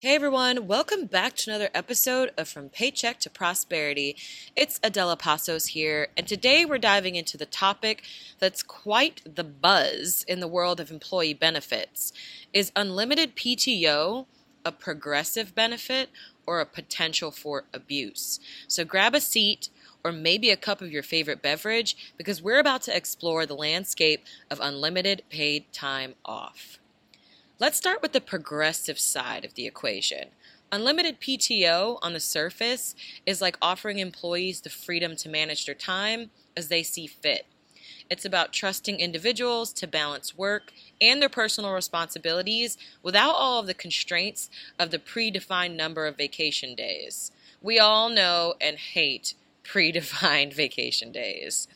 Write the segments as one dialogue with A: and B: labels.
A: Hey everyone, welcome back to another episode of From Paycheck to Prosperity. It's Adella Pasos here, and today we're diving into the topic that's quite the buzz in the world of employee benefits. Is unlimited PTO a progressive benefit or a potential for abuse? So grab a seat or maybe a cup of your favorite beverage because we're about to explore the landscape of unlimited paid time off. Let's start with the progressive side of the equation. Unlimited PTO on the surface is like offering employees the freedom to manage their time as they see fit. It's about trusting individuals to balance work and their personal responsibilities without all of the constraints of the predefined number of vacation days. We all know and hate predefined vacation days.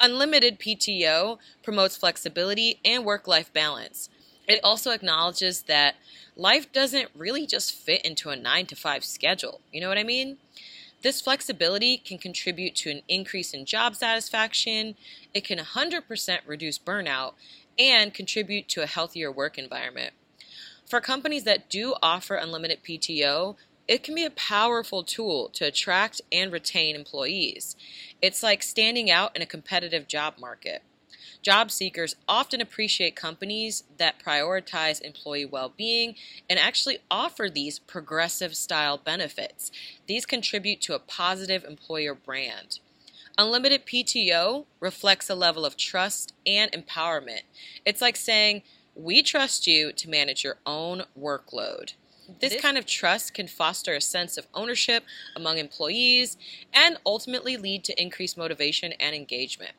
A: Unlimited PTO promotes flexibility and work life balance. It also acknowledges that life doesn't really just fit into a nine to five schedule. You know what I mean? This flexibility can contribute to an increase in job satisfaction, it can 100% reduce burnout, and contribute to a healthier work environment. For companies that do offer unlimited PTO, it can be a powerful tool to attract and retain employees. It's like standing out in a competitive job market. Job seekers often appreciate companies that prioritize employee well being and actually offer these progressive style benefits. These contribute to a positive employer brand. Unlimited PTO reflects a level of trust and empowerment. It's like saying, We trust you to manage your own workload. This kind of trust can foster a sense of ownership among employees and ultimately lead to increased motivation and engagement.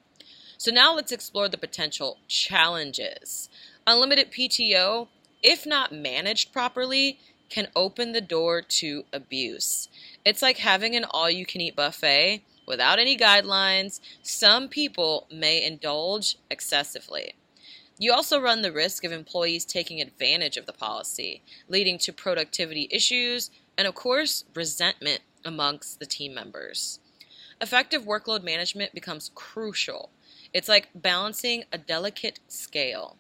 A: So now let's explore the potential challenges. Unlimited PTO, if not managed properly, can open the door to abuse. It's like having an all you can eat buffet without any guidelines. Some people may indulge excessively. You also run the risk of employees taking advantage of the policy, leading to productivity issues and, of course, resentment amongst the team members. Effective workload management becomes crucial it's like balancing a delicate scale.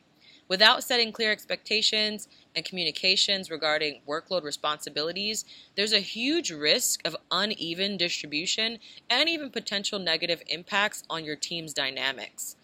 A: Without setting clear expectations and communications regarding workload responsibilities, there's a huge risk of uneven distribution and even potential negative impacts on your team's dynamics.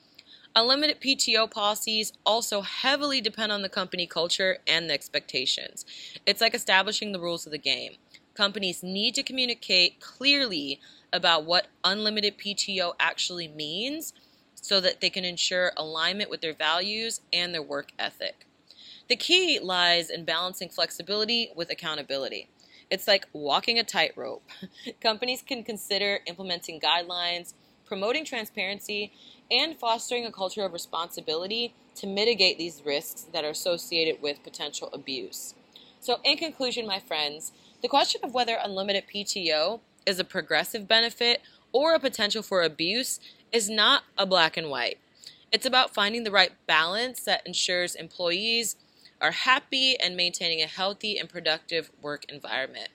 A: Unlimited PTO policies also heavily depend on the company culture and the expectations. It's like establishing the rules of the game. Companies need to communicate clearly about what unlimited PTO actually means so that they can ensure alignment with their values and their work ethic. The key lies in balancing flexibility with accountability. It's like walking a tightrope. Companies can consider implementing guidelines, promoting transparency, and fostering a culture of responsibility to mitigate these risks that are associated with potential abuse. So, in conclusion, my friends, the question of whether unlimited PTO is a progressive benefit or a potential for abuse is not a black and white. It's about finding the right balance that ensures employees are happy and maintaining a healthy and productive work environment.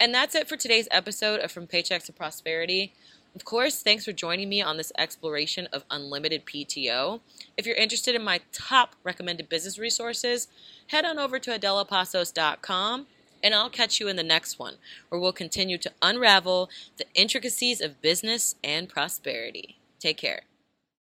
A: And that's it for today's episode of From Paycheck to Prosperity. Of course, thanks for joining me on this exploration of unlimited PTO. If you're interested in my top recommended business resources, head on over to adellapasos.com and I'll catch you in the next one, where we'll continue to unravel the intricacies of business and prosperity. Take care.